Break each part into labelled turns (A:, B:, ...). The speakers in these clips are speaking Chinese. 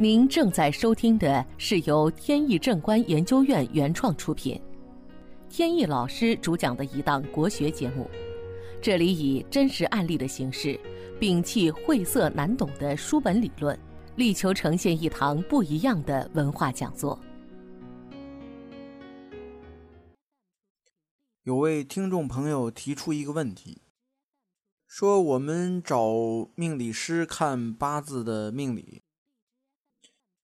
A: 您正在收听的是由天意正观研究院原创出品，天意老师主讲的一档国学节目。这里以真实案例的形式，摒弃晦涩难懂的书本理论，力求呈现一堂不一样的文化讲座。
B: 有位听众朋友提出一个问题，说我们找命理师看八字的命理。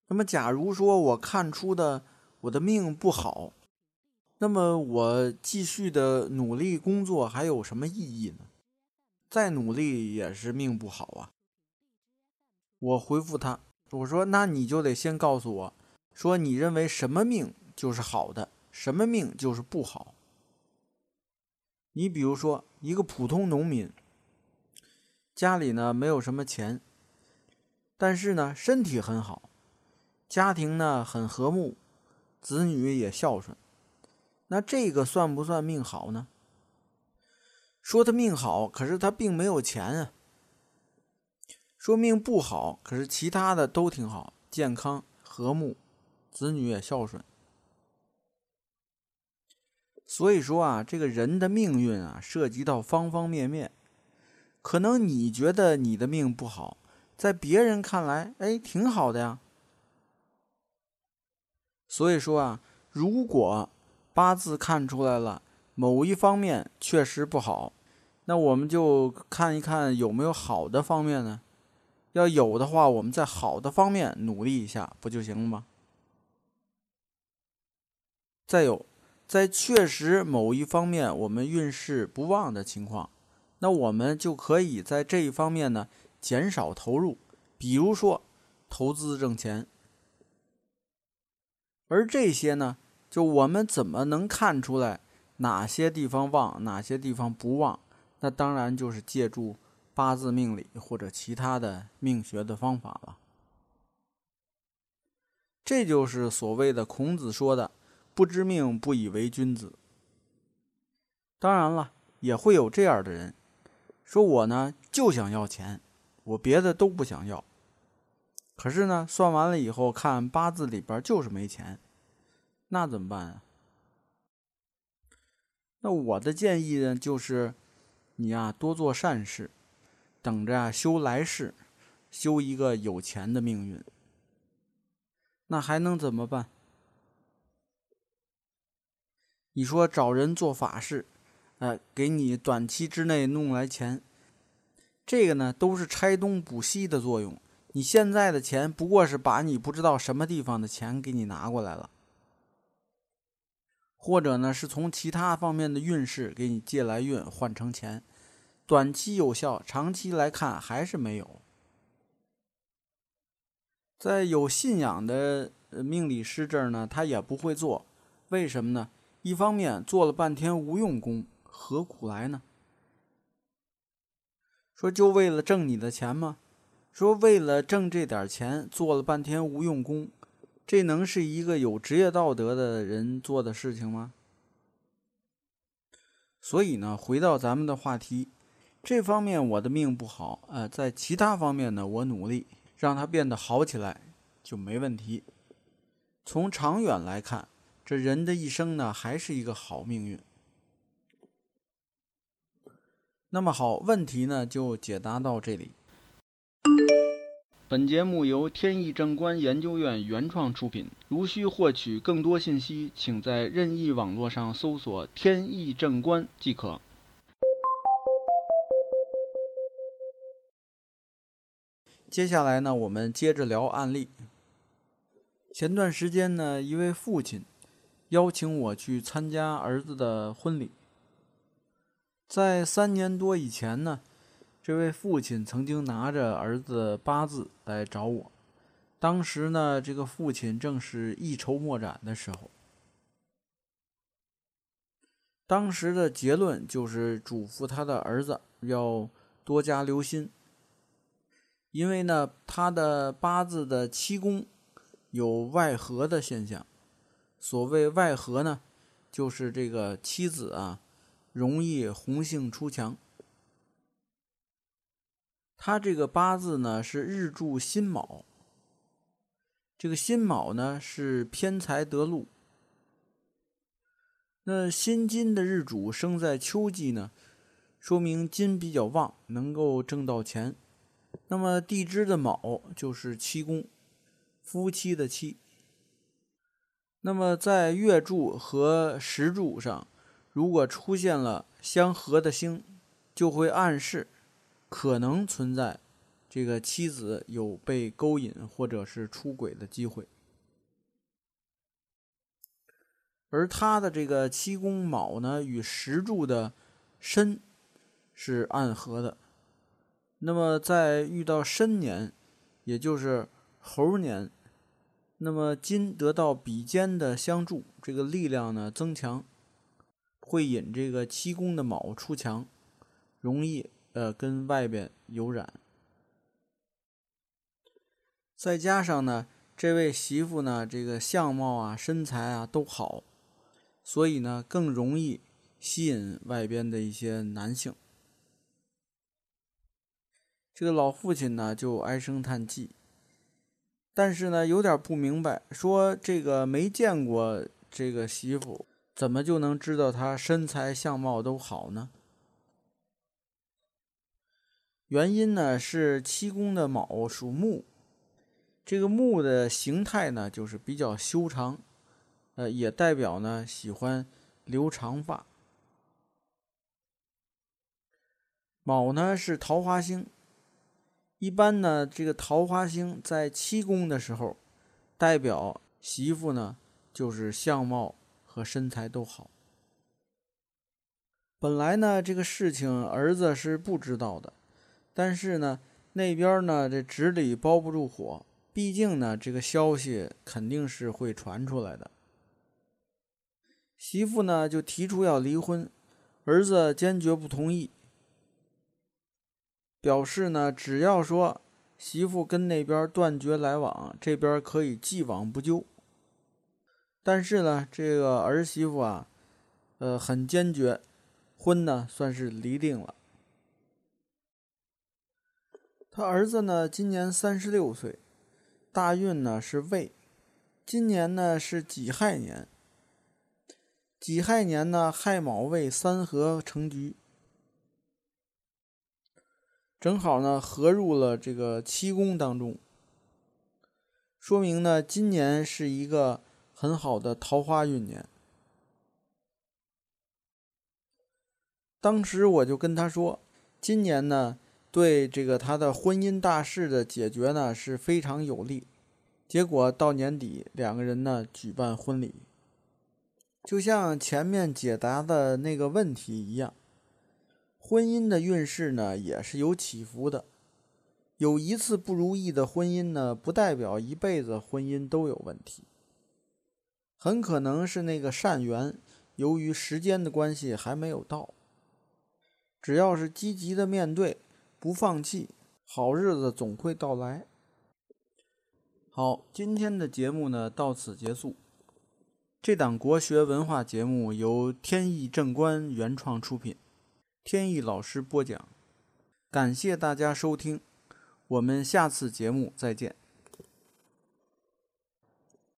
B: 那么，假如说我看出的我的命不好，那么我继续的努力工作还有什么意义呢？再努力也是命不好啊。我回复他，我说：“那你就得先告诉我，说你认为什么命就是好的，什么命就是不好。你比如说，一个普通农民，家里呢没有什么钱，但是呢身体很好。”家庭呢很和睦，子女也孝顺，那这个算不算命好呢？说他命好，可是他并没有钱啊。说命不好，可是其他的都挺好，健康、和睦，子女也孝顺。所以说啊，这个人的命运啊，涉及到方方面面。可能你觉得你的命不好，在别人看来，哎，挺好的呀。所以说啊，如果八字看出来了某一方面确实不好，那我们就看一看有没有好的方面呢？要有的话，我们在好的方面努力一下，不就行了吗？再有，在确实某一方面我们运势不旺的情况，那我们就可以在这一方面呢减少投入，比如说投资挣钱。而这些呢，就我们怎么能看出来哪些地方旺，哪些地方不旺？那当然就是借助八字命理或者其他的命学的方法了。这就是所谓的孔子说的“不知命，不以为君子”。当然了，也会有这样的人，说我呢就想要钱，我别的都不想要。可是呢，算完了以后看八字里边就是没钱，那怎么办啊？那我的建议呢，就是你呀多做善事，等着啊修来世，修一个有钱的命运。那还能怎么办？你说找人做法事，呃，给你短期之内弄来钱，这个呢都是拆东补西的作用。你现在的钱不过是把你不知道什么地方的钱给你拿过来了，或者呢是从其他方面的运势给你借来运换成钱，短期有效，长期来看还是没有。在有信仰的命理师这儿呢，他也不会做，为什么呢？一方面做了半天无用功，何苦来呢？说就为了挣你的钱吗？说为了挣这点钱做了半天无用功，这能是一个有职业道德的人做的事情吗？所以呢，回到咱们的话题，这方面我的命不好，呃，在其他方面呢，我努力让它变得好起来就没问题。从长远来看，这人的一生呢，还是一个好命运。那么好，问题呢就解答到这里。本节目由天意正观研究院原创出品。如需获取更多信息，请在任意网络上搜索“天意正观”即可。接下来呢，我们接着聊案例。前段时间呢，一位父亲邀请我去参加儿子的婚礼。在三年多以前呢。这位父亲曾经拿着儿子八字来找我，当时呢，这个父亲正是一筹莫展的时候。当时的结论就是嘱咐他的儿子要多加留心，因为呢，他的八字的七宫有外合的现象。所谓外合呢，就是这个妻子啊，容易红杏出墙。他这个八字呢是日柱辛卯，这个辛卯呢是偏财得禄。那辛金的日主生在秋季呢，说明金比较旺，能够挣到钱。那么地支的卯就是七宫，夫妻的妻。那么在月柱和时柱上，如果出现了相合的星，就会暗示可能存在这个妻子有被勾引或者是出轨的机会。而他的这个七宫卯呢，与石柱的申是暗合的。那么在遇到申年，也就是猴年，那么金得到比肩的相助，这个力量呢增强，会引这个七宫的卯出墙，容易呃跟外边有染。再加上呢，这位媳妇呢，这个相貌啊、身材啊都好，所以呢更容易吸引外边的一些男性。这个老父亲呢就唉声叹气，但是呢有点不明白，说这个没见过这个媳妇，怎么就能知道她身材相貌都好呢？原因呢是七宫的卯属木，这个木的形态呢就是比较修长，呃，也代表呢喜欢留长发。卯呢是桃花星。一般呢，这个桃花星在七宫的时候，代表媳妇呢就是相貌和身材都好。本来呢，这个事情儿子是不知道的，但是呢，那边呢这纸里包不住火，毕竟呢这个消息肯定是会传出来的。媳妇呢就提出要离婚，儿子坚决不同意。表示呢，只要说媳妇跟那边断绝来往，这边可以既往不咎。但是呢，这个儿媳妇啊，呃，很坚决，婚呢算是离定了。他儿子呢今年三十六岁，大运呢是未，今年呢是己亥年，己亥年呢亥卯未三合成局。正好呢，合入了这个七宫当中，说明呢，今年是一个很好的桃花运年。当时我就跟他说，今年呢，对这个他的婚姻大事的解决呢是非常有利。结果到年底，两个人呢举办婚礼，就像前面解答的那个问题一样。婚姻的运势呢，也是有起伏的。有一次不如意的婚姻呢，不代表一辈子婚姻都有问题。很可能是那个善缘，由于时间的关系还没有到。只要是积极的面对，不放弃，好日子总会到来。好，今天的节目呢到此结束。这档国学文化节目由天意正观原创出品。天意老师播讲，感谢大家收听，我们下次节目再见。